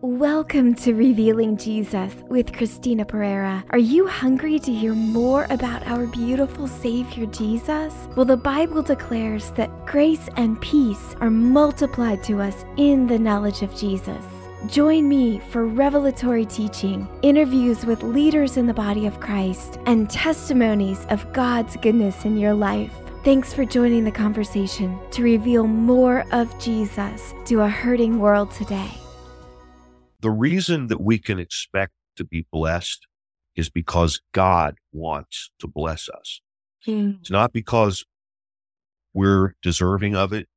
Welcome to Revealing Jesus with Christina Perera. Are you hungry to hear more about our beautiful Savior Jesus? Well, the Bible declares that grace and peace are multiplied to us in the knowledge of Jesus. Join me for revelatory teaching, interviews with leaders in the body of Christ, and testimonies of God's goodness in your life. Thanks for joining the conversation to reveal more of Jesus to a hurting world today. The reason that we can expect to be blessed is because God wants to bless us. Mm. It's not because we're deserving of it.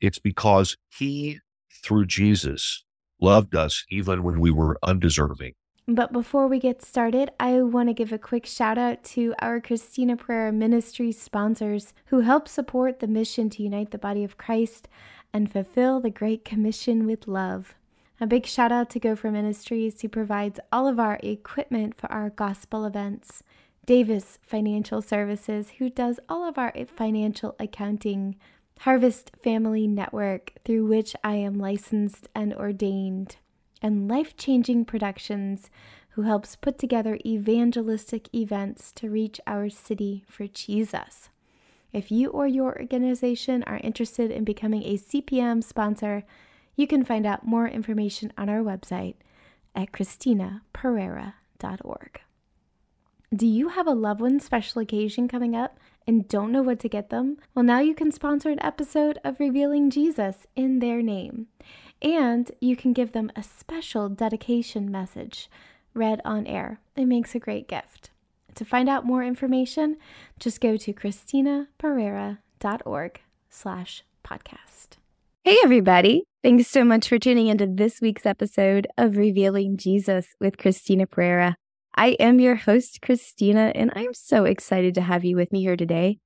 It's because he, through Jesus, loved us even when we were undeserving. But before we get started, I want to give a quick shout out to our Christina Perera Ministry sponsors who help support the mission to unite the body of Christ and fulfill the Great Commission with love. A big shout out to Gopher Ministries, who provides all of our equipment for our gospel events. Davis Financial Services, who does all of our financial accounting. Harvest Family Network, through which I am licensed and ordained. And Life Changing Productions, who helps put together evangelistic events to reach our city for Jesus. If you or your organization are interested in becoming a CPM sponsor, you can find out more information on our website at christinaperera.org. Do you have a loved one special occasion coming up and don't know what to get them? Well, now you can sponsor an episode of Revealing Jesus in their name. And you can give them a special dedication message read on air. It makes a great gift. To find out more information, just go to christinaperera.org slash podcast. Hey, everybody. Thanks so much for tuning into this week's episode of Revealing Jesus with Christina Perera. I am your host, Christina, and I'm so excited to have you with me here today.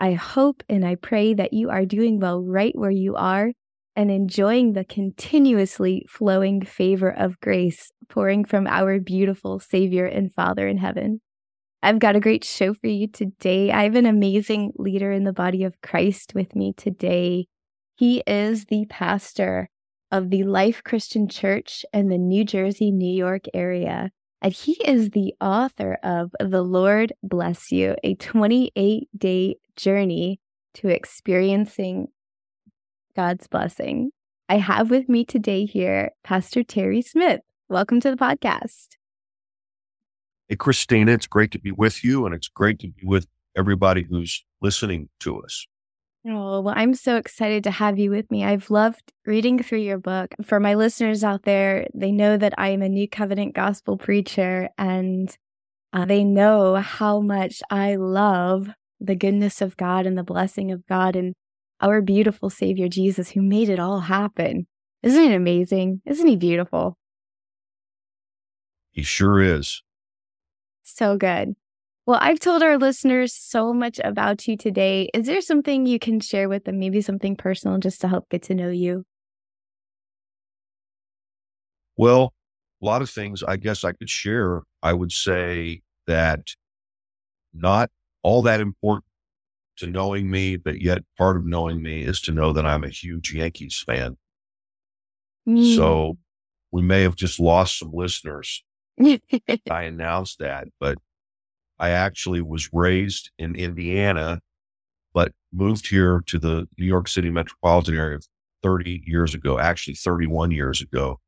I hope and I pray that you are doing well right where you are and enjoying the continuously flowing favor of grace pouring from our beautiful Savior and Father in heaven. I've got a great show for you today. I have an amazing leader in the body of Christ with me today. He is the pastor of the Life Christian Church in the New Jersey, New York area. And he is the author of The Lord Bless You, a 28 day journey to experiencing God's blessing. I have with me today here Pastor Terry Smith. Welcome to the podcast. Hey, Christina, it's great to be with you, and it's great to be with everybody who's listening to us. Oh, well, I'm so excited to have you with me. I've loved reading through your book. For my listeners out there, they know that I am a New Covenant gospel preacher, and uh, they know how much I love the goodness of God and the blessing of God and our beautiful Savior Jesus who made it all happen. Isn't it amazing? Isn't he beautiful? He sure is. So good. Well, I've told our listeners so much about you today. Is there something you can share with them, maybe something personal just to help get to know you? Well, a lot of things I guess I could share. I would say that not all that important to knowing me, but yet part of knowing me is to know that I'm a huge Yankees fan. Mm. So we may have just lost some listeners. I announced that, but I actually was raised in Indiana, but moved here to the New York City metropolitan area 30 years ago, actually 31 years ago,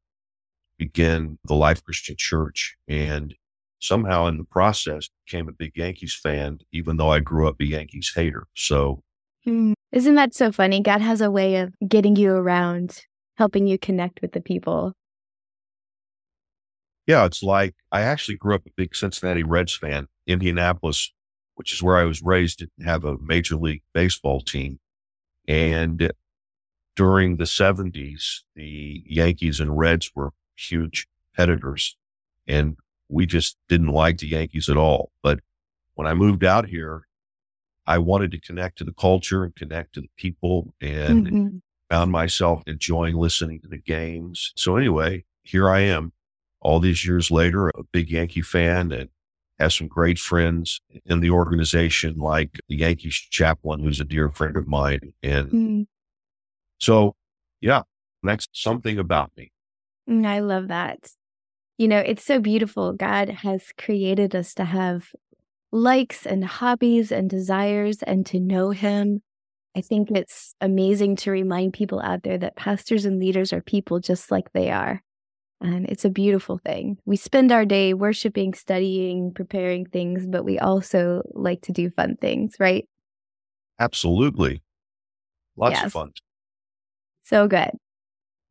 began the Life Christian Church. And somehow in the process became a big Yankees fan, even though I grew up a Yankees hater. So Hmm. Isn't that so funny? God has a way of getting you around, helping you connect with the people. Yeah, it's like I actually grew up a big Cincinnati Reds fan. Indianapolis, which is where I was raised, didn't have a major league baseball team. And during the 70s, the Yankees and Reds were huge competitors. And we just didn't like the Yankees at all. But when I moved out here, I wanted to connect to the culture and connect to the people and Mhm. found myself enjoying listening to the games. So anyway, here I am all these years later, a big Yankee fan and have some great friends in the organization, like the Yankees chaplain, who's a dear friend of mine. And Mm. so, yeah, that's something about me. Mm, I love that. You know, it's so beautiful. God has created us to have likes and hobbies and desires and to know Him. I think it's amazing to remind people out there that pastors and leaders are people just like they are. And it's a beautiful thing. We spend our day worshiping, studying, preparing things, but we also like to do fun things, right? Absolutely. Lots Yes. of fun. So good.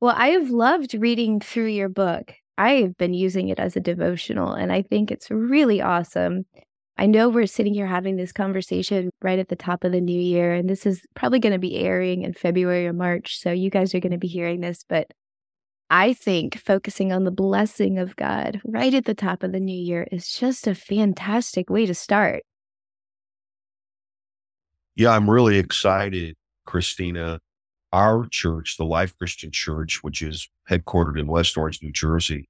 Well, I have loved reading through your book. I have been using it as a devotional, and I think it's really awesome. I know we're sitting here having this conversation right at the top of the new year, and this is probably going to be airing in February or March. So you guys are going to be hearing this, but I think focusing on the blessing of God right at the top of the new year is just a fantastic way to start. Yeah, I'm really excited, Christina. Our church, the Life Christian Church, which is headquartered in West Orange, New Jersey,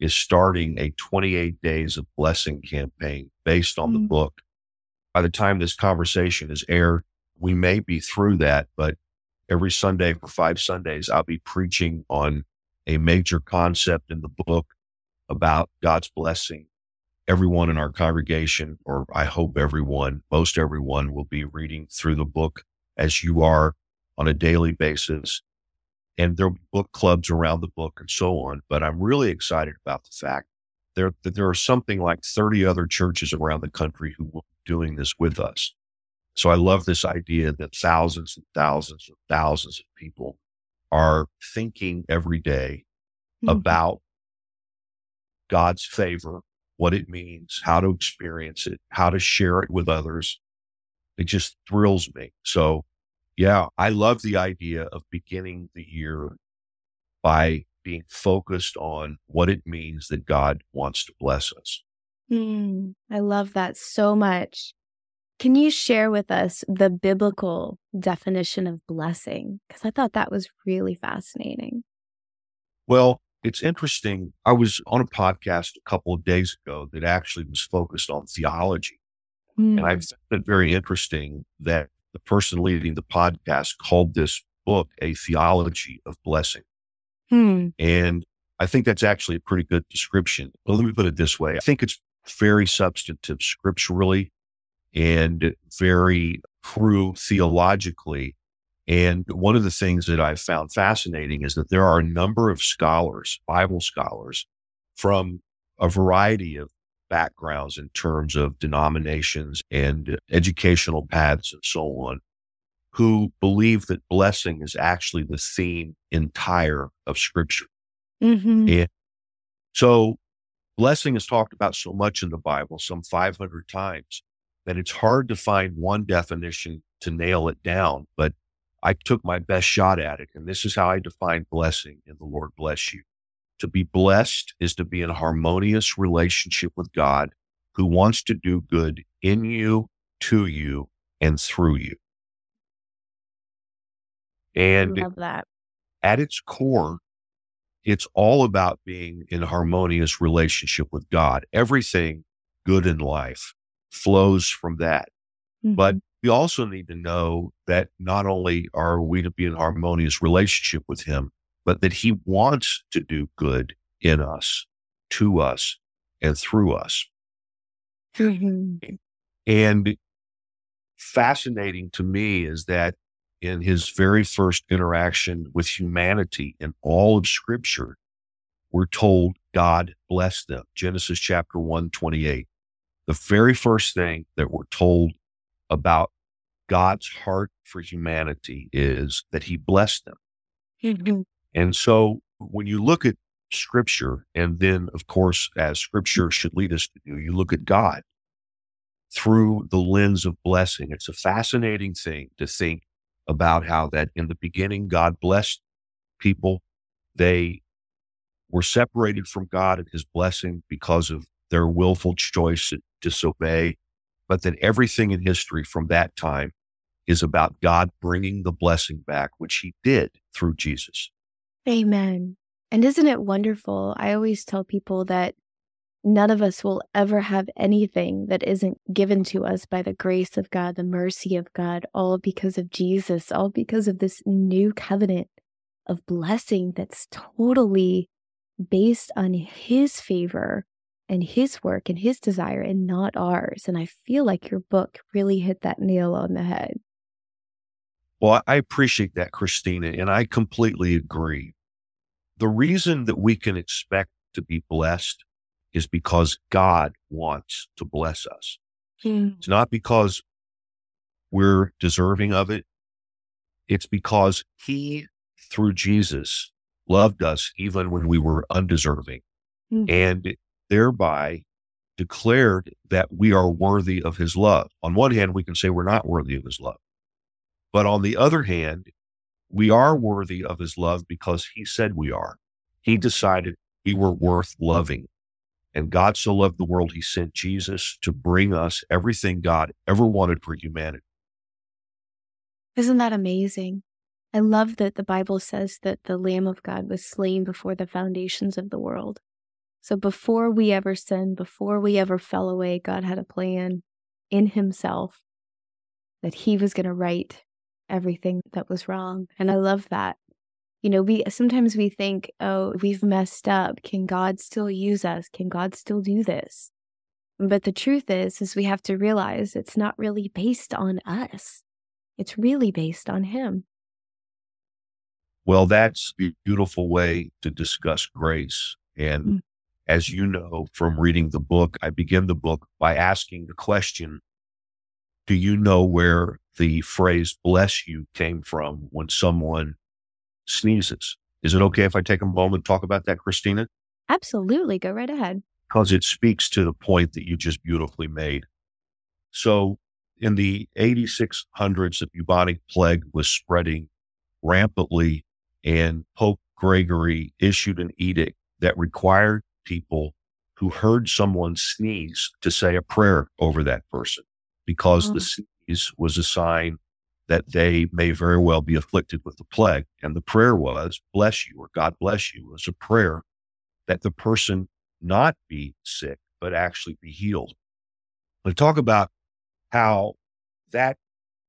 is starting a 28 days of blessing campaign based on the Mm. book. By the time this conversation is aired, we may be through that, but every Sunday for five Sundays, I'll be preaching on a major concept in the book about God's blessing. Everyone in our congregation, or I hope everyone, most everyone will be reading through the book as you are on a daily basis. And there'll be book clubs around the book and so on. But I'm really excited about the fact there, that there are something like 30 other churches around the country who will be doing this with us. So I love this idea that thousands and thousands and thousands of people are thinking every day Mhm. about God's favor, what it means, how to experience it, how to share it with others. It just thrills me. So, yeah, I love the idea of beginning the year by being focused on what it means that God wants to bless us. Mm, I love that so much. Can you share with us the biblical definition of blessing? Because I thought that was really fascinating. Well, it's interesting. I was on a podcast a couple of days ago that actually was focused on theology. And I Mm, found it very interesting that the person leading the podcast called this book a theology of blessing. hmm, And I think that's actually a pretty good description. Well, let me put it this way. I think it's very substantive scripturally and very true theologically. And one of the things that I've found fascinating is that there are a number of scholars, Bible scholars, from a variety of backgrounds in terms of denominations and educational paths and so on, who believe that blessing is actually the theme entire of scripture. mhm, And so blessing is talked about so much in the Bible, some 500 times, that it's hard to find one definition to nail it down. But I took my best shot at it. And this is how I define blessing in the Lord bless you. To be blessed is to be in a harmonious relationship with God who wants to do good in you, to you, and through you. And at its core, it's all about being in a harmonious relationship with God. Everything good in life flows from that. But Mhm, we also need to know that not only are we to be in harmonious relationship with Him, but that He wants to do good in us, to us, and through us. mhm, And fascinating to me is that in his very first interaction with humanity in all of scripture, we're told God blessed them. Genesis chapter 1, 28. The very first thing that we're told about God's heart for humanity is that he blessed them. mhm, And so when you look at scripture, and then, of course, as scripture should lead us to do, you look at God through the lens of blessing. It's a fascinating thing to think about how that in the beginning, God blessed people. They were separated from God and his blessing because of their willful choice to disobey. But that everything in history from that time is about God bringing the blessing back, which he did through Jesus. Amen. And isn't it wonderful? I always tell people that none of us will ever have anything that isn't given to us by the grace of God, the mercy of God, all because of Jesus, all because of this new covenant of blessing that's totally based on his favor and his work and his desire and not ours. And I feel like your book really hit that nail on the head. Well, I appreciate that, Christina, and I completely agree. The reason that we can expect to be blessed is because God wants to bless us. Mm. It's not because we're deserving of it. It's because he, through Jesus, loved us even when we were undeserving mm. and thereby declared that we are worthy of his love. On one hand, we can say we're not worthy of his love. But on the other hand, we are worthy of his love because he said we are. He decided we were worth loving. And God so loved the world, he sent Jesus to bring us everything God ever wanted for humanity. Isn't that amazing? I love that the Bible says that the Lamb of God was slain before the foundations of the world. So before we ever sinned, before we ever fell away, God had a plan in Himself that He was going to right everything that was wrong. And I love that. You know, we sometimes we think, oh, we've messed up. Can God still use us? Can God still do this? But the truth is, is we have to realize it's not really based on us. It's really based on Him. Well, that's a beautiful way to discuss grace. And mm. As you know from reading the book, I begin the book by asking the question Do you know where the phrase bless you came from when someone sneezes? Is it okay if I take a moment to talk about that, Christina? Absolutely. Go right ahead. Because it speaks to the point that you just beautifully made. So, in the 8600s, the bubonic plague was spreading rampantly and Pope Gregory issued an edict that required people who heard someone sneeze to say a prayer over that person because oh. the mm-hmm. sneeze was a sign that they may very well be afflicted with the plague. And the prayer was, bless you, or God bless you, was a prayer that the person not be sick, but actually be healed. But talk about how that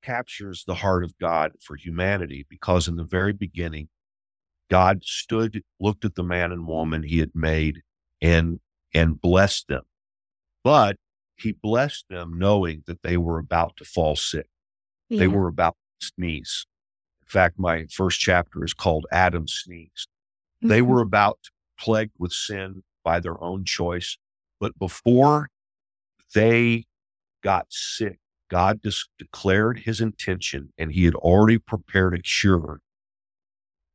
captures the heart of God for humanity, because in the very beginning, God stood, looked at the man and woman he had made and, and blessed them. But he blessed them knowing that they were about to fall sick. Yeah. They were about to sneeze. In fact, my first chapter is called Adam Sneezed. Mm-hmm. They were about plagued with sin by their own choice. But before they got sick, God just declared his intention and he had already prepared a cure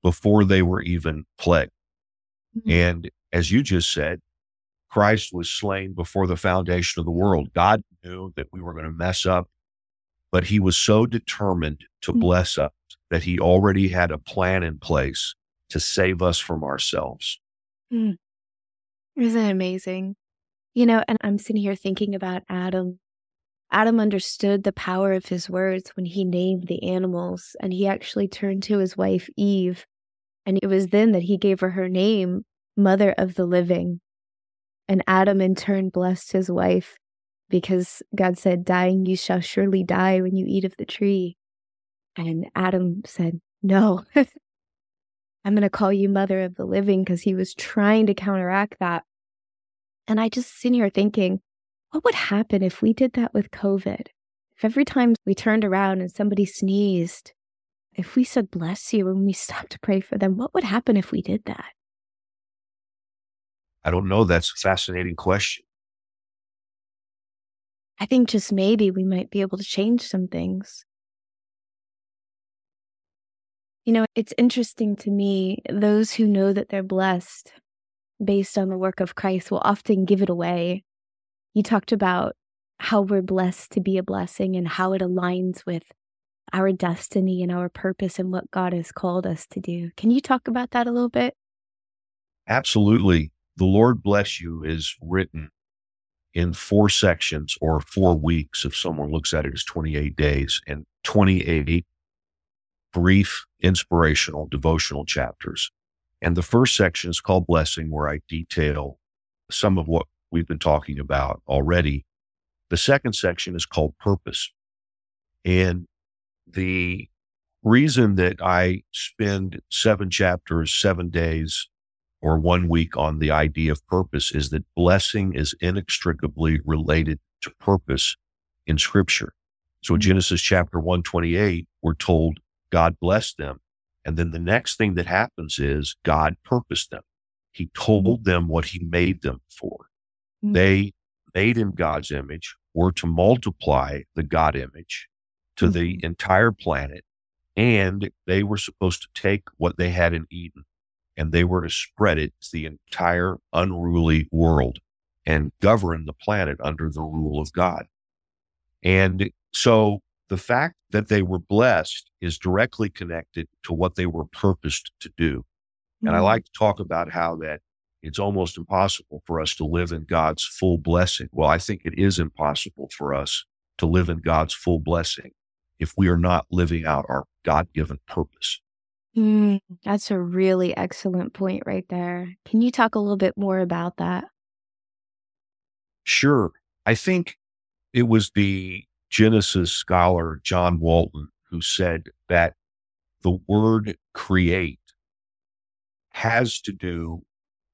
before they were even plagued. Mm-hmm. And as you just said, Christ was slain before the foundation of the world. God knew that we were going to mess up, but he was so determined to mm-hmm. bless us that he already had a plan in place to save us from ourselves. Mm. Isn't it amazing? You know, and I'm sitting here thinking about Adam. Adam understood the power of his words when he named the animals, and he actually turned to his wife, Eve, and it was then that he gave her her name, Mother of the Living. And Adam in turn blessed his wife because God said, Dying, you shall surely die when you eat of the tree. And Adam said, No, I'm going to call you Mother of the Living because he was trying to counteract that. And I just sit here thinking, what would happen if we did that with COVID? If every time we turned around and somebody sneezed, if we said bless you when we stopped to pray for them, what would happen if we did that? I don't know. That's a fascinating question. I think just maybe we might be able to change some things. You know, it's interesting to me, those who know that they're blessed based on the work of Christ will often give it away. You talked about how we're blessed to be a blessing and how it aligns with our destiny and our purpose and what God has called us to do. Can you talk about that a little bit? Absolutely. The Lord bless you is written in four sections or four weeks. If someone looks at it as 28 days and 28 brief, inspirational, devotional chapters. And the first section is called Blessing, where I detail some of what we've been talking about already. The second section is called Purpose. And the reason that I spend seven chapters, seven days or one week on the idea of purpose is that blessing is inextricably related to purpose in scripture. So in Genesis chapter 128, we're told God blessed them. And then the next thing that happens is God purposed them. He told them what he made them for. Mm-hmm. They made in God's image were to multiply the God image to mm-hmm. the entire planet. And they were supposed to take what they had in Eden and they were to spread it to the entire unruly world and govern the planet under the rule of God. And so the fact that they were blessed is directly connected to what they were purposed to do. And I mm-hmm. like to talk about how that it's almost impossible for us to live in God's full blessing. Well, I think it is impossible for us to live in God's full blessing if we are not living out our God given purpose. Mm, that's a really excellent point right there. Can you talk a little bit more about that? Sure. I think it was the Genesis scholar John Walton who said that the word create has to do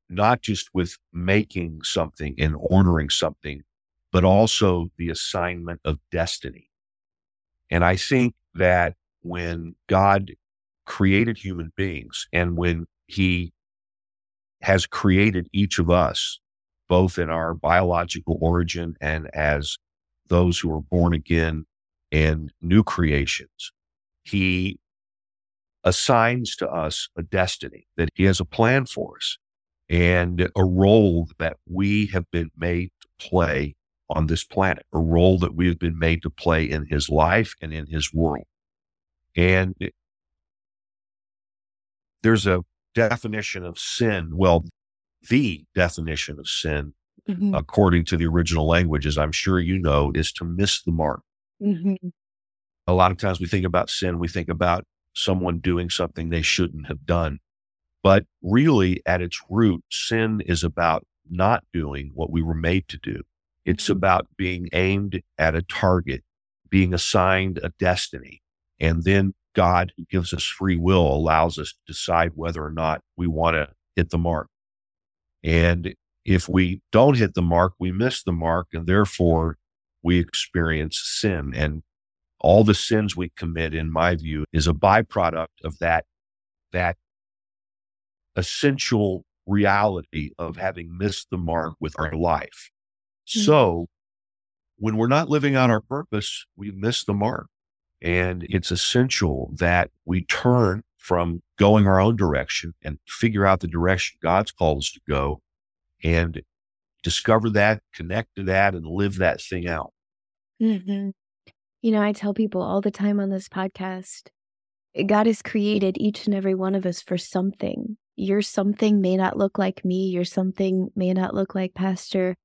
not just with making something and ordering something, but also the assignment of destiny. And I think that when God created human beings and when he has created each of us, both in our biological origin and as those who are born again and new creations, he assigns to us a destiny that he has a plan for us and a role that we have been made to play on this planet, a role that we have been made to play in his life and in his world. And there's a definition of sin. Well, the definition of sin, mm-hmm. according to the original language, as I'm sure you know, is to miss the mark. Mm-hmm. A lot of times we think about sin, we think about someone doing something they shouldn't have done. But really, at its root, sin is about not doing what we were made to do. It's about being aimed at a target, being assigned a destiny, and then God, who gives us free will, allows us to decide whether or not we want to hit the mark. And if we don't hit the mark, we miss the mark, and therefore we experience sin. And all the sins we commit, in my view, is a byproduct of that, that essential reality of having missed the mark with our life. Mm-hmm. So when we're not living out our purpose, we miss the mark. And it's essential that we turn from going our own direction and figure out the direction God's called us to go and discover that, connect to that, and live that thing out. Mm-hmm. You know, I tell people all the time on this podcast God has created each and every one of us for something. Your something may not look like me, your something may not look like Pastor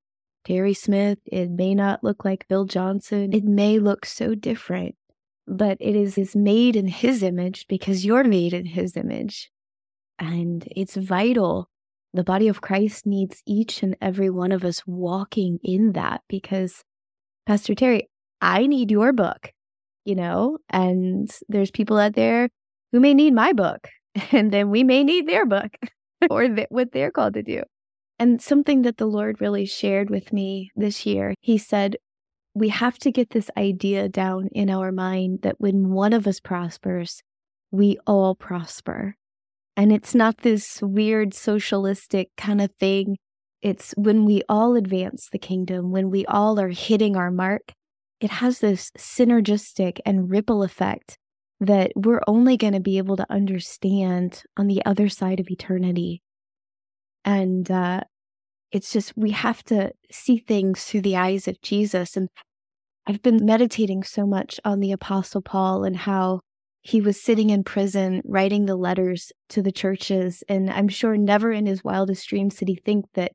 Terry Smith, it may not look like Bill Johnson, it may look so different but it is, is made in his image because you're made in his image. And it's vital. The body of Christ needs each and every one of us walking in that because, Pastor Terry, I need your book, you know, and there's people out there who may need my book, and then we may need their book or th- what they're called to do. And something that the Lord really shared with me this year, He said, we have to get this idea down in our mind that when one of us prospers, we all prosper. And it's not this weird socialistic kind of thing. It's when we all advance the kingdom, when we all are hitting our mark, it has this synergistic and ripple effect that we're only going to be able to understand on the other side of eternity. And uh, it's just, we have to see things through the eyes of Jesus. And I've been meditating so much on the Apostle Paul and how he was sitting in prison writing the letters to the churches. And I'm sure never in his wildest dreams did he think that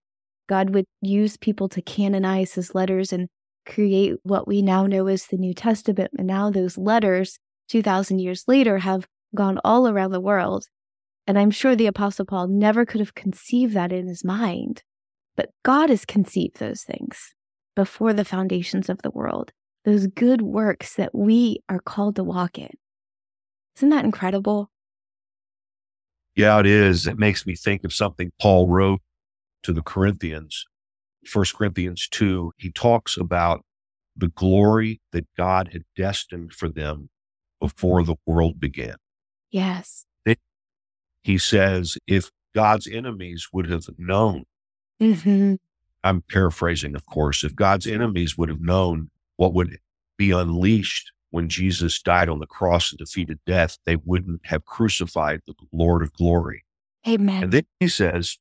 God would use people to canonize his letters and create what we now know as the New Testament. And now those letters, 2,000 years later, have gone all around the world. And I'm sure the Apostle Paul never could have conceived that in his mind. But God has conceived those things before the foundations of the world those good works that we are called to walk in. Isn't that incredible? Yeah, it is. It makes me think of something Paul wrote to the Corinthians, First Corinthians 2. He talks about the glory that God had destined for them before the world began. Yes. He says, if God's enemies would have known, Mm-hmm. I'm paraphrasing, of course, if God's enemies would have known what would be unleashed when Jesus died on the cross and defeated death, they wouldn't have crucified the Lord of glory. Amen. And then he says,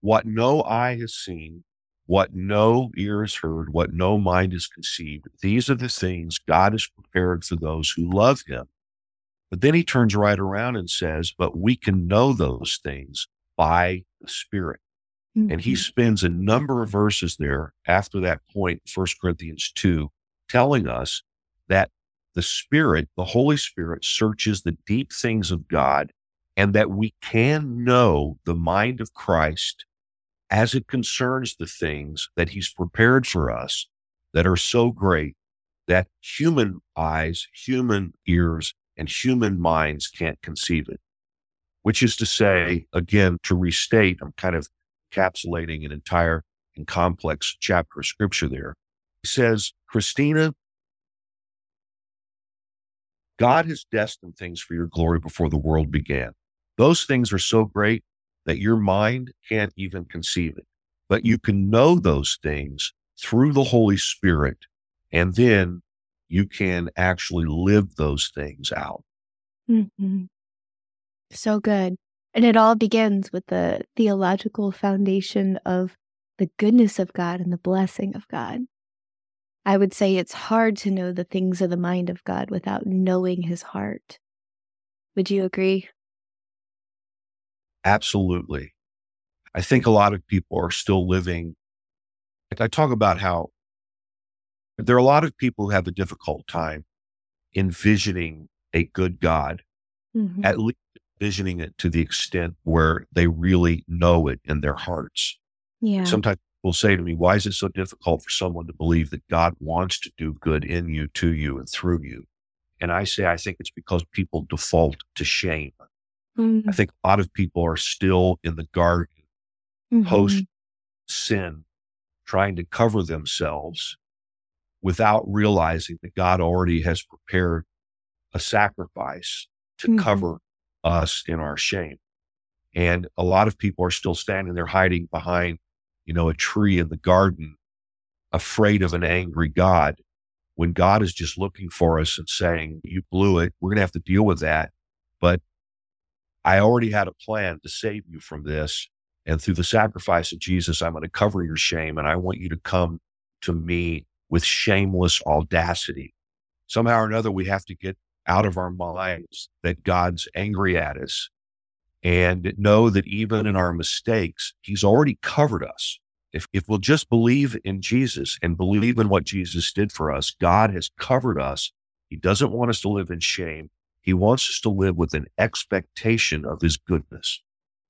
What no eye has seen, what no ear has heard, what no mind has conceived, these are the things God has prepared for those who love him. But then he turns right around and says, But we can know those things by the Spirit. And he Mhm. spends a number of verses there after that point, 1 Corinthians 2, telling us that the Spirit, the Holy Spirit, searches the deep things of God and that we can know the mind of Christ as it concerns the things that he's prepared for us that are so great that human eyes, human ears, and human minds can't conceive it. Which is to say, again, to restate, I'm kind of encapsulating an entire and complex chapter of scripture there. He says, Christina, God has destined things for your glory before the world began. Those things are so great that your mind can't even conceive it. But you can know those things through the Holy Spirit, and then you can actually live those things out. Mhm. So good. And it all begins with the theological foundation of the goodness of God and the blessing of God. I would say it's hard to know the things of the mind of God without knowing his heart. Would you agree? Absolutely. I think a lot of people are still living. Like I talk about how there are a lot of people who have a difficult time envisioning a good God, Mhm. at least envisioning it to the extent where they really know it in their hearts. yeah. Sometimes people say to me, Why is it so difficult for someone to believe that God wants to do good in you, to you, and through you? And I say, I think it's because people default to shame. I Mm, think a lot of people are still in the garden mhm. post sin, trying to cover themselves without realizing that God already has prepared a sacrifice to Mhm. cover us in our shame. And a lot of people are still standing there hiding behind, you know, a tree in the garden, afraid of an angry God, when God is just looking for us and saying, You blew it. We're going to have to deal with that. But I already had a plan to save you from this. And through the sacrifice of Jesus, I'm going to cover your shame. And I want you to come to me with shameless audacity. Somehow or another, we have to get out of our minds that God's angry at us and know that even in our mistakes, He's already covered us. If, if we'll just believe in Jesus and believe in what Jesus did for us, God has covered us. He doesn't want us to live in shame. He wants us to live with an expectation of His goodness.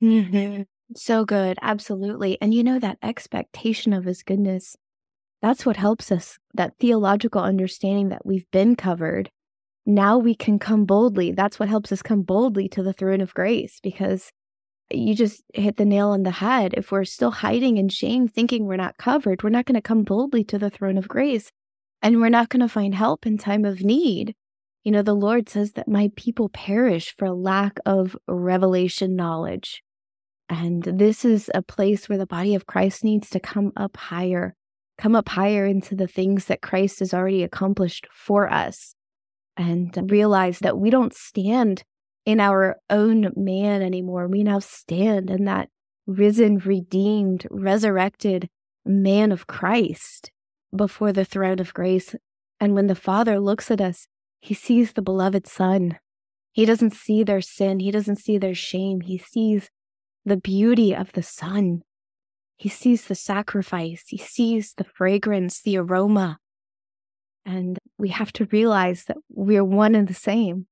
Mhm. So good. Absolutely. And you know, that expectation of his goodness, that's what helps us, that theological understanding that we've been covered. Now we can come boldly. That's what helps us come boldly to the throne of grace because you just hit the nail on the head. If we're still hiding in shame, thinking we're not covered, we're not going to come boldly to the throne of grace and we're not going to find help in time of need. You know, the Lord says that my people perish for lack of revelation knowledge. And this is a place where the body of Christ needs to come up higher, come up higher into the things that Christ has already accomplished for us, and realize that we don't stand in our own man anymore. We now stand in that risen, redeemed, resurrected man of Christ before the throne of grace. And when the Father looks at us, he sees the beloved Son. He doesn't see their sin, he doesn't see their shame. He sees the beauty of the Son. He sees the sacrifice, he sees the fragrance, the aroma. And we have to realize that we're one and the same.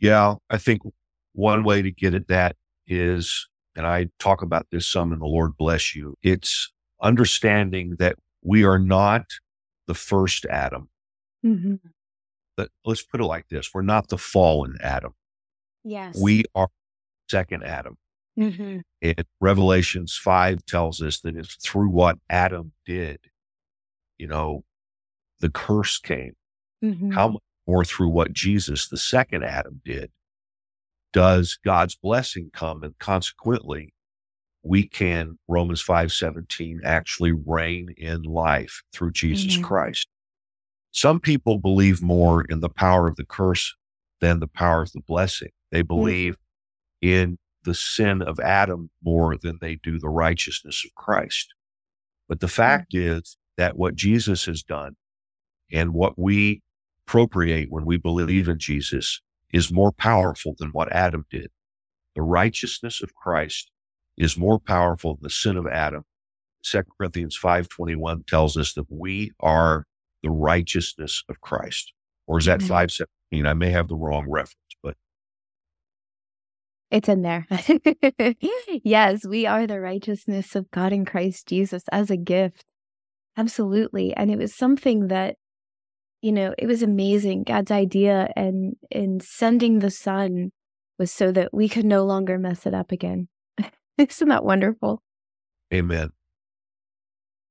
Yeah, I think one way to get at that is, and I talk about this some in the Lord bless you, it's understanding that we are not the first Adam. Mm-hmm. But let's put it like this: we're not the fallen Adam. Yes. We are second Adam. Mm-hmm. And Revelations 5 tells us that it's through what Adam did, you know, the curse came. Mm-hmm. How much more through what Jesus, the second Adam, did does God's blessing come? And consequently, we can, Romans 5 17, actually reign in life through Jesus mm-hmm. Christ. Some people believe more in the power of the curse than the power of the blessing. They mm. believe mm-hmm. in the sin of Adam more than they do the righteousness of Christ. But the fact mm-hmm. is that what Jesus has done and what we appropriate when we believe in Jesus is more powerful than what Adam did. The righteousness of Christ is more powerful than the sin of Adam. 2 Corinthians 5.21 tells us that we are the righteousness of Christ. Or is that mm-hmm. 517? I may have the wrong reference, it's in there. yes, we are the righteousness of God in Christ Jesus as a gift. Absolutely. And it was something that you know, it was amazing. God's idea and in sending the son was so that we could no longer mess it up again. Isn't that wonderful? Amen.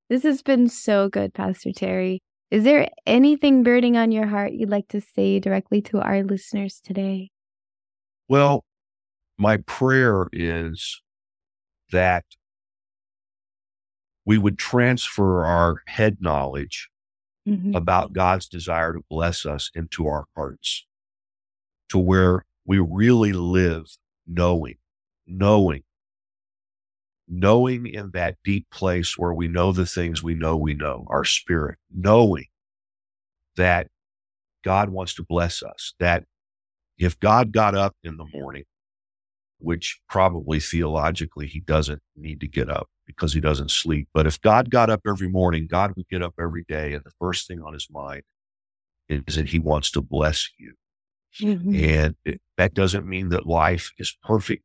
This has been so good, Pastor Terry. Is there anything burning on your heart you'd like to say directly to our listeners today? Well, my prayer is that we would transfer our head knowledge mm-hmm. about God's desire to bless us into our hearts to where we really live knowing, knowing, knowing in that deep place where we know the things we know we know, our spirit, knowing that God wants to bless us, that if God got up in the morning, which probably theologically he doesn't need to get up, because he doesn't sleep. But if God got up every morning, God would get up every day. And the first thing on his mind is that he wants to bless you. Mm-hmm. And it, that doesn't mean that life is perfect.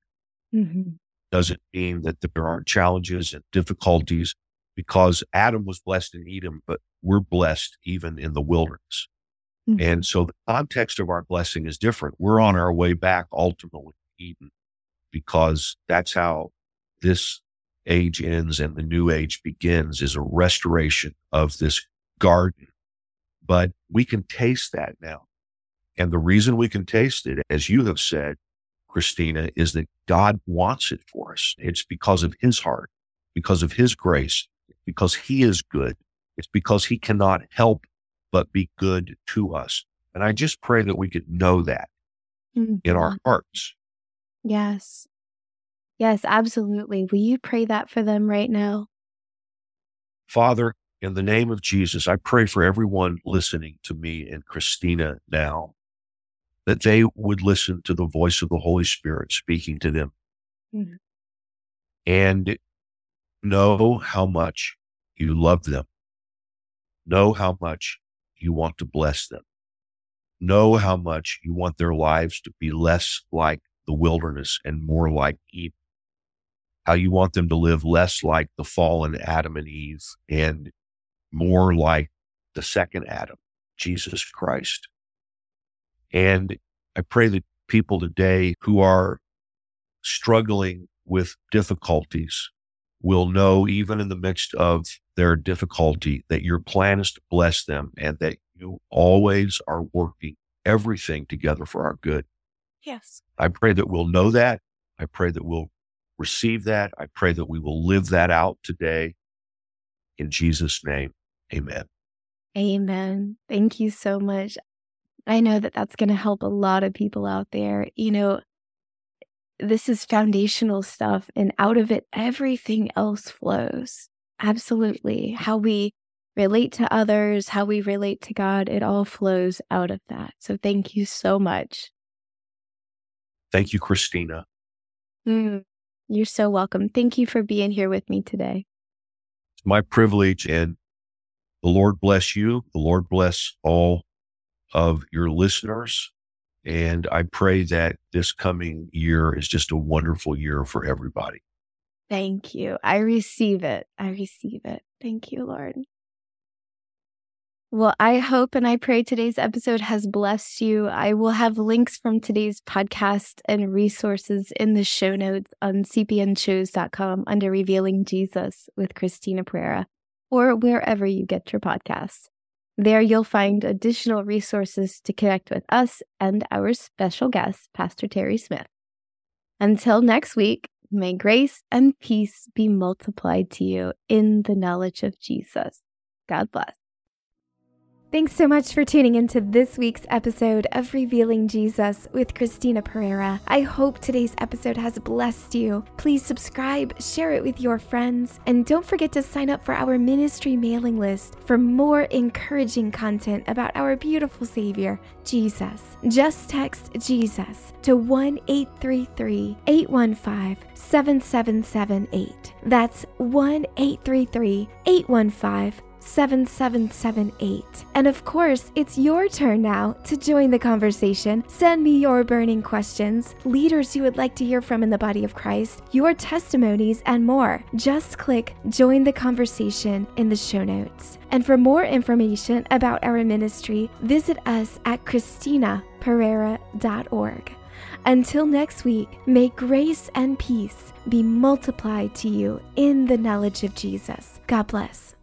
Mm-hmm. Doesn't mean that there aren't challenges and difficulties because Adam was blessed in Eden, but we're blessed even in the wilderness. Mm-hmm. And so the context of our blessing is different. We're on our way back ultimately to Eden because that's how this age ends and the new age begins is a restoration of this garden. But we can taste that now. And the reason we can taste it, as you have said, Christina, is that God wants it for us. It's because of his heart, because of his grace, because he is good. It's because he cannot help but be good to us. And I just pray that we could know that mm-hmm. in our hearts. Yes. Yes, absolutely. Will you pray that for them right now? Father, in the name of Jesus, I pray for everyone listening to me and Christina now that they would listen to the voice of the Holy Spirit speaking to them mm-hmm. and know how much you love them, know how much you want to bless them, know how much you want their lives to be less like the wilderness and more like Eden how you want them to live less like the fallen Adam and Eve and more like the second Adam, Jesus Christ. And I pray that people today who are struggling with difficulties will know, even in the midst of their difficulty, that your plan is to bless them and that you always are working everything together for our good. Yes. I pray that we'll know that. I pray that we'll receive that. I pray that we will live that out today. In Jesus' name, amen. Amen. Thank you so much. I know that that's going to help a lot of people out there. You know, this is foundational stuff, and out of it, everything else flows. Absolutely. How we relate to others, how we relate to God, it all flows out of that. So thank you so much. Thank you, Christina. Mm. You're so welcome. Thank you for being here with me today. It's my privilege, and the Lord bless you. The Lord bless all of your listeners. And I pray that this coming year is just a wonderful year for everybody. Thank you. I receive it. I receive it. Thank you, Lord. Well, I hope and I pray today's episode has blessed you. I will have links from today's podcast and resources in the show notes on cpnshows.com under Revealing Jesus with Christina Perera or wherever you get your podcasts. There you'll find additional resources to connect with us and our special guest, Pastor Terry Smith. Until next week, may grace and peace be multiplied to you in the knowledge of Jesus. God bless. Thanks so much for tuning into this week's episode of Revealing Jesus with Christina Perera. I hope today's episode has blessed you. Please subscribe, share it with your friends, and don't forget to sign up for our ministry mailing list for more encouraging content about our beautiful Savior, Jesus. Just text Jesus to 1 833 815 7778. That's 1 833 815 7778. And of course, it's your turn now to join the conversation. Send me your burning questions, leaders you would like to hear from in the body of Christ, your testimonies, and more. Just click Join the Conversation in the show notes. And for more information about our ministry, visit us at ChristinaPerera.org. Until next week, may grace and peace be multiplied to you in the knowledge of Jesus. God bless.